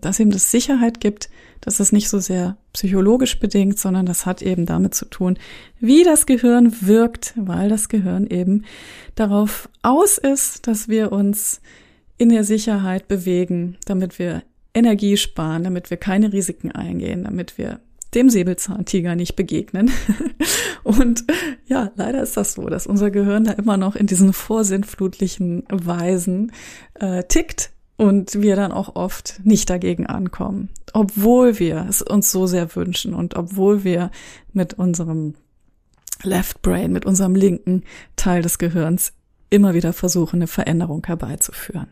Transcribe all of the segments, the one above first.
Dass ihm das Sicherheit gibt, dass es nicht so sehr psychologisch bedingt, sondern das hat eben damit zu tun, wie das Gehirn wirkt, weil das Gehirn eben darauf aus ist, dass wir uns in der Sicherheit bewegen, damit wir Energie sparen, damit wir keine Risiken eingehen, damit wir dem Säbelzahntiger nicht begegnen. Und ja, leider ist das so, dass unser Gehirn da immer noch in diesen vorsinnflutlichen Weisen äh, tickt und wir dann auch oft nicht dagegen ankommen, obwohl wir es uns so sehr wünschen und obwohl wir mit unserem Left Brain, mit unserem linken Teil des Gehirns immer wieder versuchen, eine Veränderung herbeizuführen.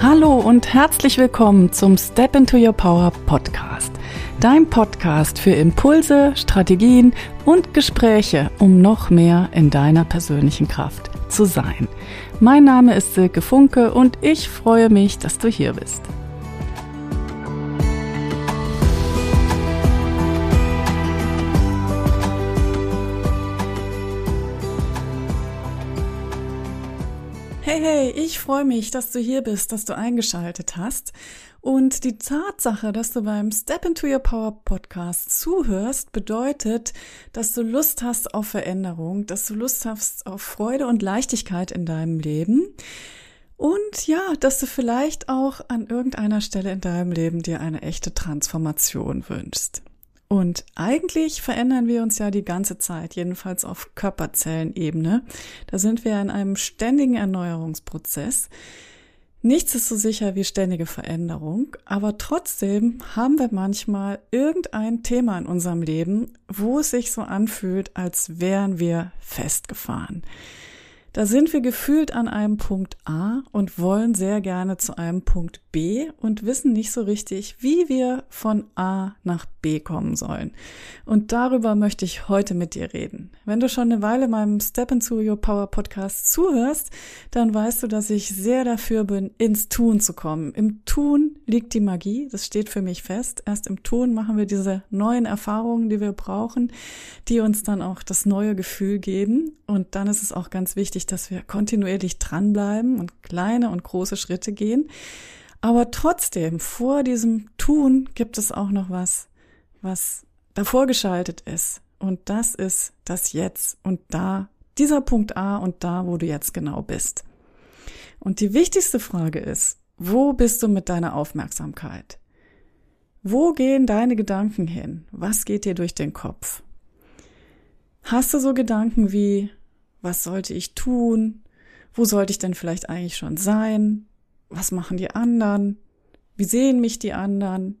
Hallo und herzlich willkommen zum Step into Your Power Podcast. Dein Podcast für Impulse, Strategien und Gespräche, um noch mehr in deiner persönlichen Kraft zu sein. Mein Name ist Silke Funke und ich freue mich, dass du hier bist. Hey, hey, ich freue mich, dass du hier bist, dass du eingeschaltet hast. Und die Tatsache, dass du beim Step into Your Power Podcast zuhörst, bedeutet, dass du Lust hast auf Veränderung, dass du Lust hast auf Freude und Leichtigkeit in deinem Leben. Und ja, dass du vielleicht auch an irgendeiner Stelle in deinem Leben dir eine echte Transformation wünschst. Und eigentlich verändern wir uns ja die ganze Zeit, jedenfalls auf Körperzellenebene. Da sind wir in einem ständigen Erneuerungsprozess. Nichts ist so sicher wie ständige Veränderung, aber trotzdem haben wir manchmal irgendein Thema in unserem Leben, wo es sich so anfühlt, als wären wir festgefahren. Da sind wir gefühlt an einem Punkt A und wollen sehr gerne zu einem Punkt B und wissen nicht so richtig, wie wir von A nach B kommen sollen. Und darüber möchte ich heute mit dir reden. Wenn du schon eine Weile meinem Step into Your Power Podcast zuhörst, dann weißt du, dass ich sehr dafür bin, ins Tun zu kommen. Im Tun liegt die Magie, das steht für mich fest. Erst im Tun machen wir diese neuen Erfahrungen, die wir brauchen, die uns dann auch das neue Gefühl geben. Und dann ist es auch ganz wichtig, dass wir kontinuierlich dranbleiben und kleine und große Schritte gehen. Aber trotzdem, vor diesem Tun gibt es auch noch was, was davor geschaltet ist. Und das ist das Jetzt und da, dieser Punkt A und da, wo du jetzt genau bist. Und die wichtigste Frage ist, wo bist du mit deiner Aufmerksamkeit? Wo gehen deine Gedanken hin? Was geht dir durch den Kopf? Hast du so Gedanken wie, was sollte ich tun? Wo sollte ich denn vielleicht eigentlich schon sein? Was machen die anderen? Wie sehen mich die anderen?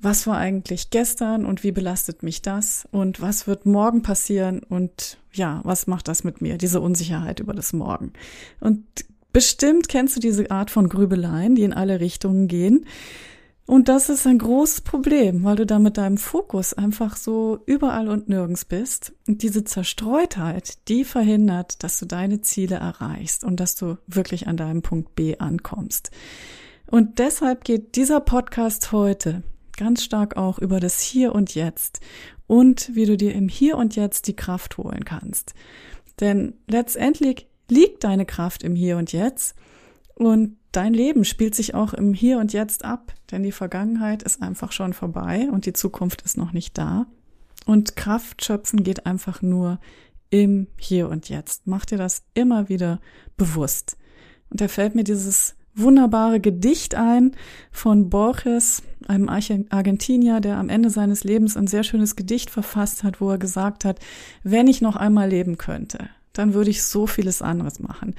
Was war eigentlich gestern und wie belastet mich das? Und was wird morgen passieren? Und ja, was macht das mit mir? Diese Unsicherheit über das Morgen. Und bestimmt kennst du diese Art von Grübeleien, die in alle Richtungen gehen. Und das ist ein großes Problem, weil du da mit deinem Fokus einfach so überall und nirgends bist. Und diese Zerstreutheit, die verhindert, dass du deine Ziele erreichst und dass du wirklich an deinem Punkt B ankommst. Und deshalb geht dieser Podcast heute ganz stark auch über das Hier und Jetzt und wie du dir im Hier und Jetzt die Kraft holen kannst. Denn letztendlich liegt deine Kraft im Hier und Jetzt und dein Leben spielt sich auch im Hier und Jetzt ab, denn die Vergangenheit ist einfach schon vorbei und die Zukunft ist noch nicht da. Und Kraft schöpfen geht einfach nur im Hier und Jetzt. Mach dir das immer wieder bewusst. Und da fällt mir dieses wunderbare Gedicht ein von Borges, einem Argentinier, der am Ende seines Lebens ein sehr schönes Gedicht verfasst hat, wo er gesagt hat, wenn ich noch einmal leben könnte, dann würde ich so vieles anderes machen.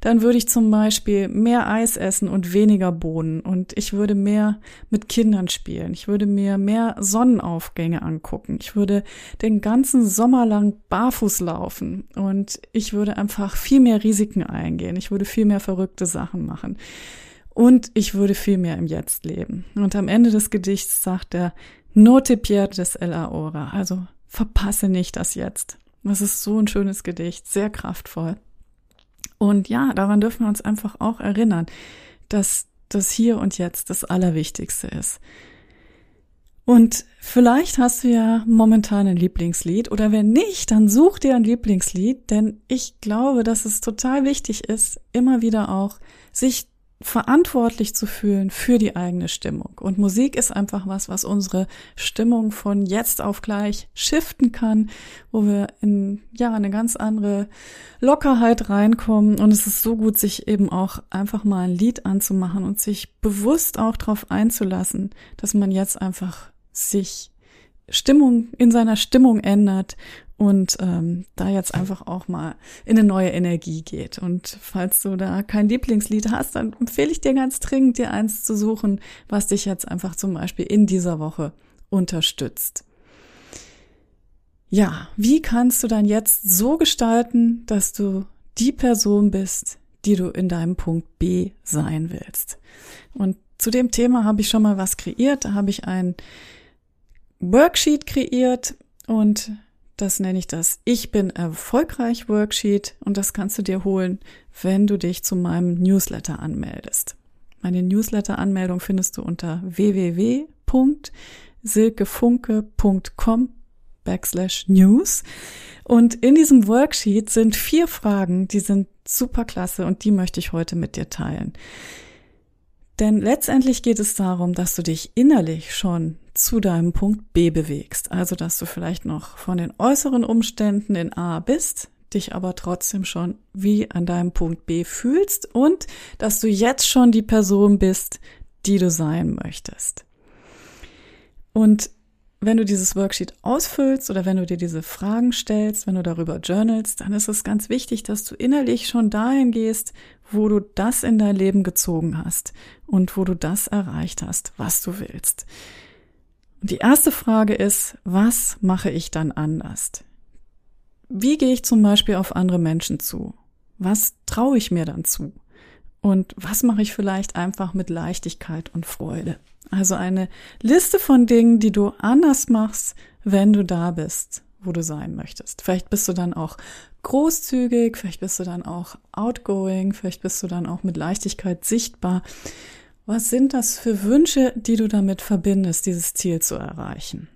Dann würde ich zum Beispiel mehr Eis essen und weniger Bohnen und ich würde mehr mit Kindern spielen. Ich würde mir mehr Sonnenaufgänge angucken. Ich würde den ganzen Sommer lang barfuß laufen und ich würde einfach viel mehr Risiken eingehen. Ich würde viel mehr verrückte Sachen machen. Und ich würde viel mehr im Jetzt leben. Und am Ende des Gedichts sagt er, no te pierdes el ahora. Also verpasse nicht das Jetzt. Das ist so ein schönes Gedicht, sehr kraftvoll. Und ja, daran dürfen wir uns einfach auch erinnern, dass das Hier und Jetzt das Allerwichtigste ist. Und vielleicht hast du ja momentan ein Lieblingslied oder wenn nicht, dann such dir ein Lieblingslied, denn ich glaube, dass es total wichtig ist, immer wieder auch sich verantwortlich zu fühlen für die eigene Stimmung. Und Musik ist einfach was, was unsere Stimmung von jetzt auf gleich shiften kann, wo wir in, ja, eine ganz andere Lockerheit reinkommen. Und es ist so gut, sich eben auch einfach mal ein Lied anzumachen und sich bewusst auch darauf einzulassen, dass man jetzt einfach sich Stimmung in seiner Stimmung ändert und ähm, da jetzt einfach auch mal in eine neue Energie geht. Und falls du da kein Lieblingslied hast, dann empfehle ich dir ganz dringend, dir eins zu suchen, was dich jetzt einfach zum Beispiel in dieser Woche unterstützt. Ja, wie kannst du dann jetzt so gestalten, dass du die Person bist, die du in deinem Punkt B sein willst? Und zu dem Thema habe ich schon mal was kreiert. Da habe ich ein Worksheet kreiert und das nenne ich das Ich bin erfolgreich Worksheet und das kannst du dir holen, wenn du dich zu meinem Newsletter anmeldest. Meine Newsletter-Anmeldung findest du unter www.silkefunke.com backslash news. Und in diesem Worksheet sind vier Fragen, die sind super klasse und die möchte ich heute mit dir teilen. Denn letztendlich geht es darum, dass du dich innerlich schon zu deinem Punkt B bewegst. Also, dass du vielleicht noch von den äußeren Umständen in A bist, dich aber trotzdem schon wie an deinem Punkt B fühlst und dass du jetzt schon die Person bist, die du sein möchtest. Und wenn du dieses Worksheet ausfüllst oder wenn du dir diese Fragen stellst, wenn du darüber journalst, dann ist es ganz wichtig, dass du innerlich schon dahin gehst, wo du das in dein Leben gezogen hast und wo du das erreicht hast, was du willst. Die erste Frage ist, was mache ich dann anders? Wie gehe ich zum Beispiel auf andere Menschen zu? Was traue ich mir dann zu? Und was mache ich vielleicht einfach mit Leichtigkeit und Freude? Also eine Liste von Dingen, die du anders machst, wenn du da bist, wo du sein möchtest. Vielleicht bist du dann auch großzügig, vielleicht bist du dann auch outgoing, vielleicht bist du dann auch mit Leichtigkeit sichtbar. Was sind das für Wünsche, die du damit verbindest, dieses Ziel zu erreichen?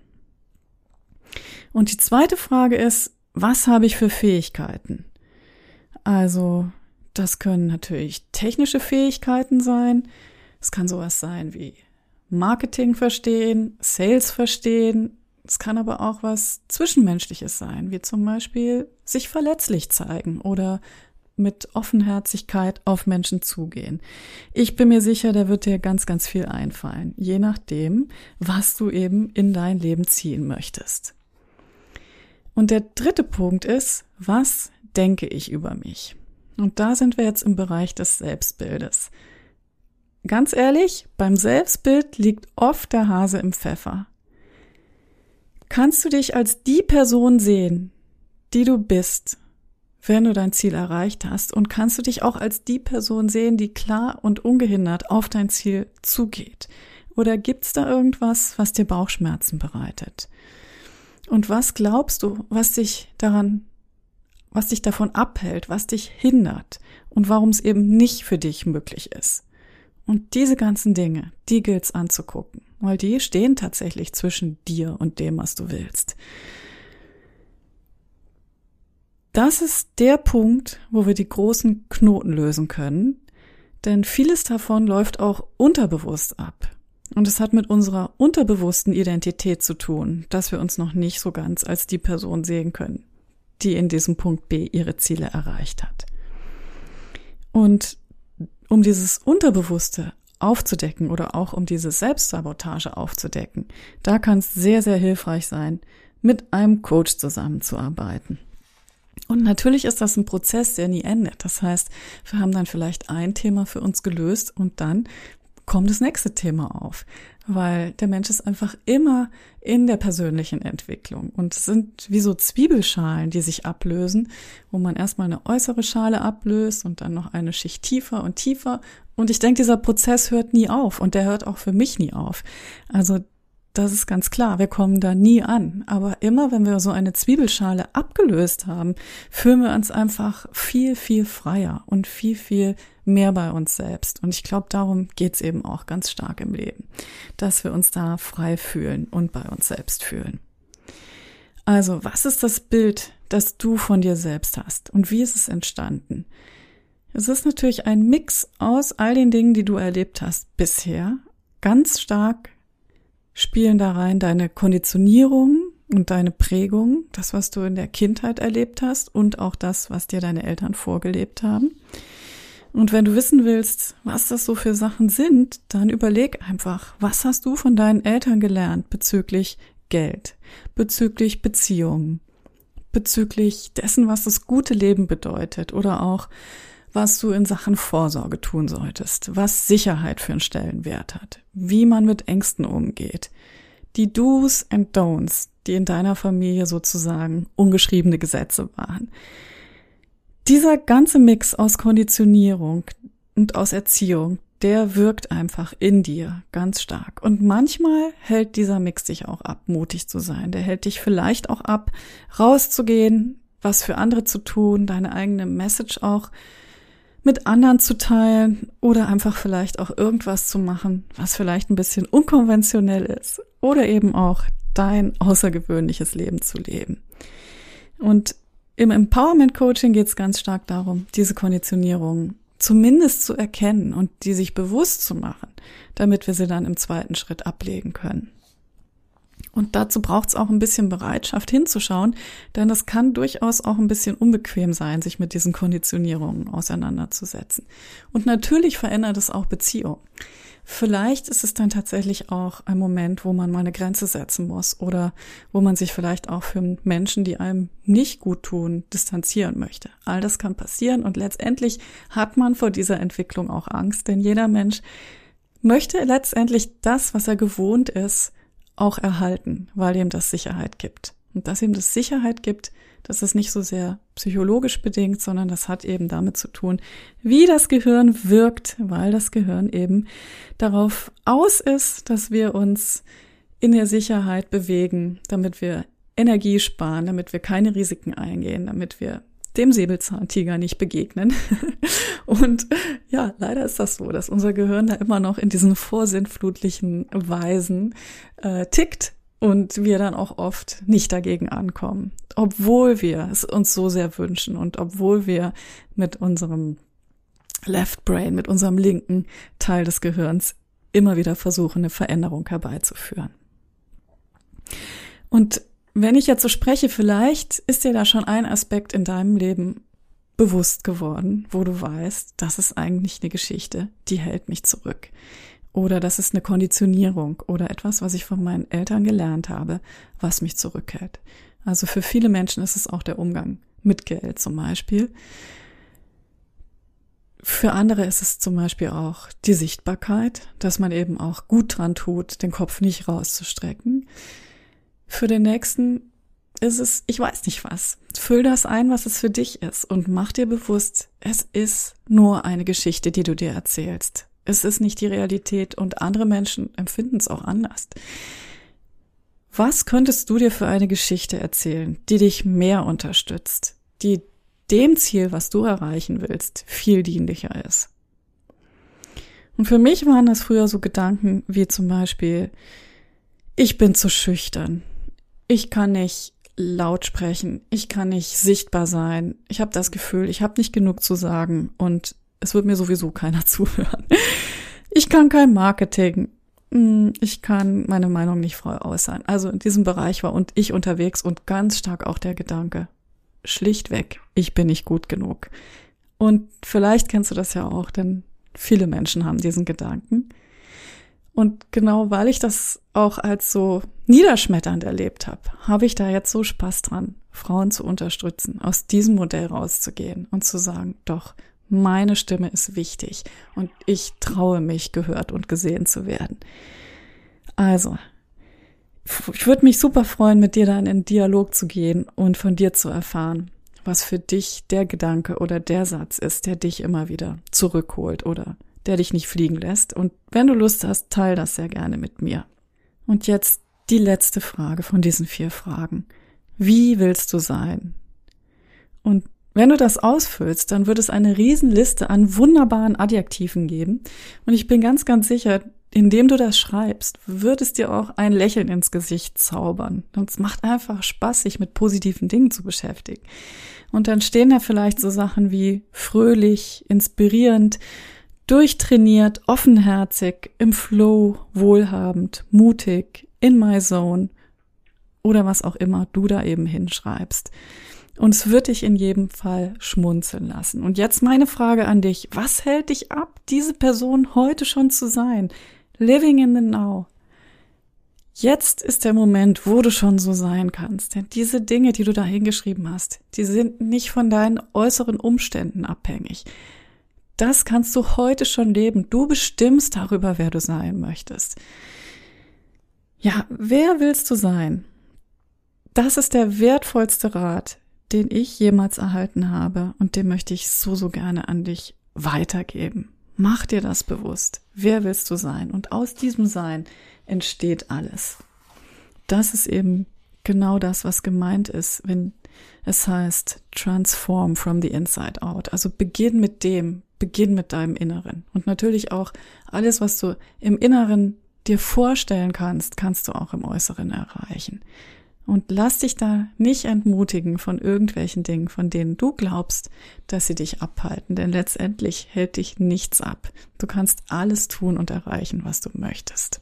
Und die zweite Frage ist, was habe ich für Fähigkeiten? Also, das können natürlich technische Fähigkeiten sein. Es kann sowas sein wie Marketing verstehen, Sales verstehen. Es kann aber auch was Zwischenmenschliches sein, wie zum Beispiel sich verletzlich zeigen oder mit Offenherzigkeit auf Menschen zugehen. Ich bin mir sicher, da wird dir ganz, ganz viel einfallen, je nachdem, was du eben in dein Leben ziehen möchtest. Und der dritte Punkt ist, was denke ich über mich? Und da sind wir jetzt im Bereich des Selbstbildes. Ganz ehrlich, beim Selbstbild liegt oft der Hase im Pfeffer. Kannst du dich als die Person sehen, die du bist, wenn du dein Ziel erreicht hast? Und kannst du dich auch als die Person sehen, die klar und ungehindert auf dein Ziel zugeht? Oder gibt's da irgendwas, was dir Bauchschmerzen bereitet? Und was glaubst du, was dich daran was dich davon abhält, was dich hindert und warum es eben nicht für dich möglich ist. Und diese ganzen Dinge, die gilt's anzugucken, weil die stehen tatsächlich zwischen dir und dem, was du willst. Das ist der Punkt, wo wir die großen Knoten lösen können, denn vieles davon läuft auch unterbewusst ab. Und es hat mit unserer unterbewussten Identität zu tun, dass wir uns noch nicht so ganz als die Person sehen können, die in diesem Punkt B ihre Ziele erreicht hat. Und um dieses Unterbewusste aufzudecken oder auch um diese Selbstsabotage aufzudecken, da kann es sehr, sehr hilfreich sein, mit einem Coach zusammenzuarbeiten. Und natürlich ist das ein Prozess, der nie endet. Das heißt, wir haben dann vielleicht ein Thema für uns gelöst und dann kommt das nächste Thema auf weil der Mensch ist einfach immer in der persönlichen Entwicklung und es sind wie so Zwiebelschalen, die sich ablösen, wo man erstmal eine äußere Schale ablöst und dann noch eine Schicht tiefer und tiefer und ich denke, dieser Prozess hört nie auf und der hört auch für mich nie auf. Also das ist ganz klar, wir kommen da nie an. Aber immer, wenn wir so eine Zwiebelschale abgelöst haben, fühlen wir uns einfach viel, viel freier und viel, viel mehr bei uns selbst. Und ich glaube, darum geht's eben auch ganz stark im Leben, dass wir uns da frei fühlen und bei uns selbst fühlen. Also, was ist das Bild, das du von dir selbst hast und wie ist es entstanden? Es ist natürlich ein Mix aus all den Dingen, die du erlebt hast bisher. Ganz stark spielen da rein deine Konditionierung und deine Prägung, das, was du in der Kindheit erlebt hast und auch das, was dir deine Eltern vorgelebt haben. Und wenn du wissen willst, was das so für Sachen sind, dann überleg einfach, was hast du von deinen Eltern gelernt bezüglich Geld, bezüglich Beziehungen, bezüglich dessen, was das gute Leben bedeutet oder auch was du in Sachen Vorsorge tun solltest, was Sicherheit für einen Stellenwert hat, wie man mit Ängsten umgeht, die Do's and Don'ts, die in deiner Familie sozusagen ungeschriebene Gesetze waren. Dieser ganze Mix aus Konditionierung und aus Erziehung, der wirkt einfach in dir ganz stark. Und manchmal hält dieser Mix dich auch ab, mutig zu sein. Der hält dich vielleicht auch ab, rauszugehen, was für andere zu tun, deine eigene Message auch mit anderen zu teilen oder einfach vielleicht auch irgendwas zu machen, was vielleicht ein bisschen unkonventionell ist oder eben auch dein außergewöhnliches Leben zu leben. Und im Empowerment Coaching geht es ganz stark darum, diese Konditionierung zumindest zu erkennen und die sich bewusst zu machen, damit wir sie dann im zweiten Schritt ablegen können. Und dazu braucht es auch ein bisschen Bereitschaft hinzuschauen, denn es kann durchaus auch ein bisschen unbequem sein, sich mit diesen Konditionierungen auseinanderzusetzen. Und natürlich verändert es auch Beziehungen. Vielleicht ist es dann tatsächlich auch ein Moment, wo man mal eine Grenze setzen muss oder wo man sich vielleicht auch für Menschen, die einem nicht gut tun, distanzieren möchte. All das kann passieren und letztendlich hat man vor dieser Entwicklung auch Angst, denn jeder Mensch möchte letztendlich das, was er gewohnt ist, auch erhalten, weil ihm das Sicherheit gibt. Und dass ihm das Sicherheit gibt, das ist nicht so sehr psychologisch bedingt, sondern das hat eben damit zu tun, wie das Gehirn wirkt, weil das Gehirn eben darauf aus ist, dass wir uns in der Sicherheit bewegen, damit wir Energie sparen, damit wir keine Risiken eingehen, damit wir dem Säbelzahntiger nicht begegnen. Und ja, leider ist das so, dass unser Gehirn da immer noch in diesen vorsinnflutlichen Weisen äh, tickt und wir dann auch oft nicht dagegen ankommen, obwohl wir es uns so sehr wünschen und obwohl wir mit unserem Left Brain, mit unserem linken Teil des Gehirns immer wieder versuchen, eine Veränderung herbeizuführen. Und wenn ich jetzt so spreche, vielleicht ist dir da schon ein Aspekt in deinem Leben bewusst geworden, wo du weißt, das ist eigentlich eine Geschichte, die hält mich zurück. Oder das ist eine Konditionierung oder etwas, was ich von meinen Eltern gelernt habe, was mich zurückhält. Also für viele Menschen ist es auch der Umgang mit Geld zum Beispiel. Für andere ist es zum Beispiel auch die Sichtbarkeit, dass man eben auch gut dran tut, den Kopf nicht rauszustrecken. Für den nächsten ist es, ich weiß nicht was. Füll das ein, was es für dich ist und mach dir bewusst, es ist nur eine Geschichte, die du dir erzählst. Es ist nicht die Realität und andere Menschen empfinden es auch anders. Was könntest du dir für eine Geschichte erzählen, die dich mehr unterstützt, die dem Ziel, was du erreichen willst, viel dienlicher ist? Und für mich waren das früher so Gedanken wie zum Beispiel, ich bin zu schüchtern, ich kann nicht laut sprechen, ich kann nicht sichtbar sein, ich habe das Gefühl, ich habe nicht genug zu sagen und es wird mir sowieso keiner zuhören. Ich kann kein Marketing. Hm, ich kann meine Meinung nicht frei äußern. Also in diesem Bereich war und ich unterwegs und ganz stark auch der Gedanke, schlichtweg, ich bin nicht gut genug. Und vielleicht kennst du das ja auch, denn viele Menschen haben diesen Gedanken. Und genau weil ich das auch als so niederschmetternd erlebt habe, habe ich da jetzt so Spaß dran, Frauen zu unterstützen, aus diesem Modell rauszugehen und zu sagen, doch, meine Stimme ist wichtig und ich traue mich, gehört und gesehen zu werden. Also, ich würde mich super freuen, mit dir dann in Dialog zu gehen und von dir zu erfahren, was für dich der Gedanke oder der Satz ist, der dich immer wieder zurückholt oder der dich nicht fliegen lässt. Und wenn du Lust hast, teil das sehr gerne mit mir. Und jetzt die letzte Frage von diesen vier Fragen. Wie willst du sein? Und wenn du das ausfüllst, dann wird es eine Riesenliste an wunderbaren Adjektiven geben. Und ich bin ganz, ganz sicher, indem du das schreibst, wird es dir auch ein Lächeln ins Gesicht zaubern. Und es macht einfach Spaß, sich mit positiven Dingen zu beschäftigen. Und dann stehen da vielleicht so Sachen wie fröhlich, inspirierend, durchtrainiert, offenherzig, im Flow, wohlhabend, mutig, in my zone oder was auch immer du da eben hinschreibst. Und es wird dich in jedem Fall schmunzeln lassen. Und jetzt meine Frage an dich. Was hält dich ab, diese Person heute schon zu sein? Living in the now. Jetzt ist der Moment, wo du schon so sein kannst. Denn diese Dinge, die du da hingeschrieben hast, die sind nicht von deinen äußeren Umständen abhängig. Das kannst du heute schon leben. Du bestimmst darüber, wer du sein möchtest. Ja, wer willst du sein? Das ist der wertvollste Rat, den ich jemals erhalten habe und den möchte ich so, so gerne an dich weitergeben. Mach dir das bewusst. Wer willst du sein? Und aus diesem Sein entsteht alles. Das ist eben genau das, was gemeint ist, wenn es heißt transform from the inside out. Also beginn mit dem, beginn mit deinem Inneren. Und natürlich auch alles, was du im Inneren dir vorstellen kannst, kannst du auch im Äußeren erreichen. Und lass dich da nicht entmutigen von irgendwelchen Dingen, von denen du glaubst, dass sie dich abhalten. Denn letztendlich hält dich nichts ab. Du kannst alles tun und erreichen, was du möchtest.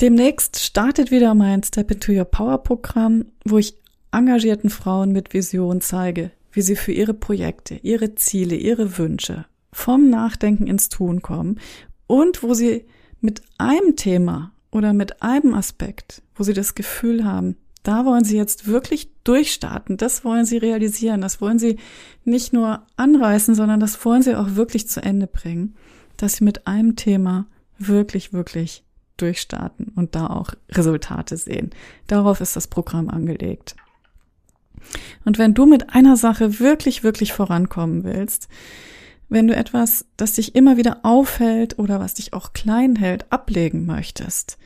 Demnächst startet wieder mein Step into Your Power Programm, wo ich engagierten Frauen mit Vision zeige, wie sie für ihre Projekte, ihre Ziele, ihre Wünsche vom Nachdenken ins Tun kommen und wo sie mit einem Thema oder mit einem Aspekt, wo sie das Gefühl haben, da wollen sie jetzt wirklich durchstarten, das wollen sie realisieren, das wollen sie nicht nur anreißen, sondern das wollen sie auch wirklich zu Ende bringen, dass sie mit einem Thema wirklich, wirklich durchstarten und da auch Resultate sehen. Darauf ist das Programm angelegt. Und wenn du mit einer Sache wirklich, wirklich vorankommen willst, wenn du etwas, das dich immer wieder aufhält oder was dich auch klein hält, ablegen möchtest,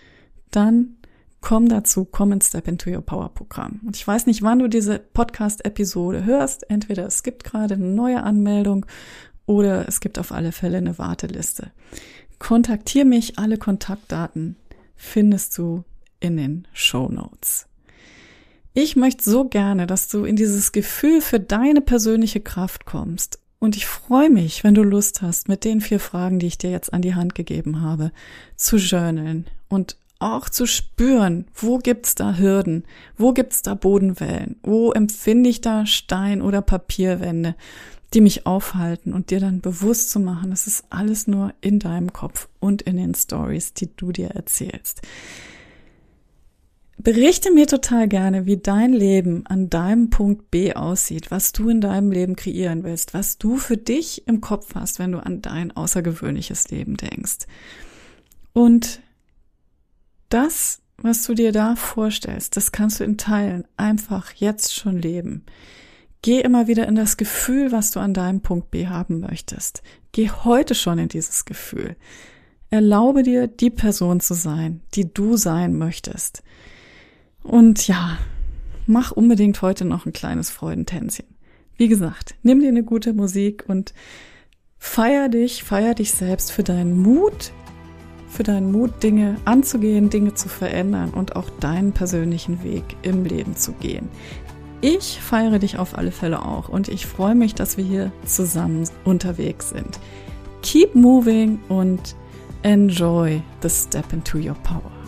dann komm dazu, komm ins Step into Your Power Programm. Und ich weiß nicht, wann du diese Podcast-Episode hörst. Entweder es gibt gerade eine neue Anmeldung oder es gibt auf alle Fälle eine Warteliste. Kontaktier mich, alle Kontaktdaten findest du in den Show Notes. Ich möchte so gerne, dass du in dieses Gefühl für deine persönliche Kraft kommst und ich freue mich, wenn du Lust hast, mit den vier Fragen, die ich dir jetzt an die Hand gegeben habe, zu journalen und auch zu spüren, wo gibt's da Hürden, wo gibt's da Bodenwellen, wo empfinde ich da Stein- oder Papierwände, die mich aufhalten und dir dann bewusst zu machen, das ist alles nur in deinem Kopf und in den Stories, die du dir erzählst. Berichte mir total gerne, wie dein Leben an deinem Punkt B aussieht, was du in deinem Leben kreieren willst, was du für dich im Kopf hast, wenn du an dein außergewöhnliches Leben denkst. Und das, was du dir da vorstellst, das kannst du in Teilen einfach jetzt schon leben. Geh immer wieder in das Gefühl, was du an deinem Punkt B haben möchtest. Geh heute schon in dieses Gefühl. Erlaube dir, die Person zu sein, die du sein möchtest. Und ja, mach unbedingt heute noch ein kleines Freudentänzchen. Wie gesagt, nimm dir eine gute Musik und feier dich, feier dich selbst für deinen Mut, für deinen Mut, Dinge anzugehen, Dinge zu verändern und auch deinen persönlichen Weg im Leben zu gehen. Ich feiere dich auf alle Fälle auch und ich freue mich, dass wir hier zusammen unterwegs sind. Keep moving und enjoy the step into your power.